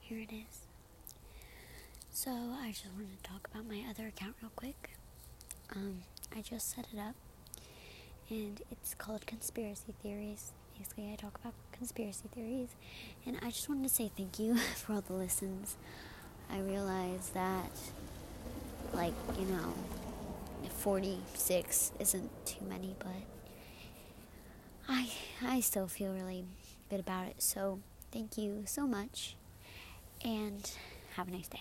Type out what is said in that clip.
here it is. So I just wanted to talk about my other account real quick. Um, I just set it up, and it's called Conspiracy Theories. Basically, I talk about conspiracy theories, and I just wanted to say thank you for all the listens. I realize that, like, you know, 46 isn't too many, but I I still feel really good about it. So, thank you so much and have a nice day.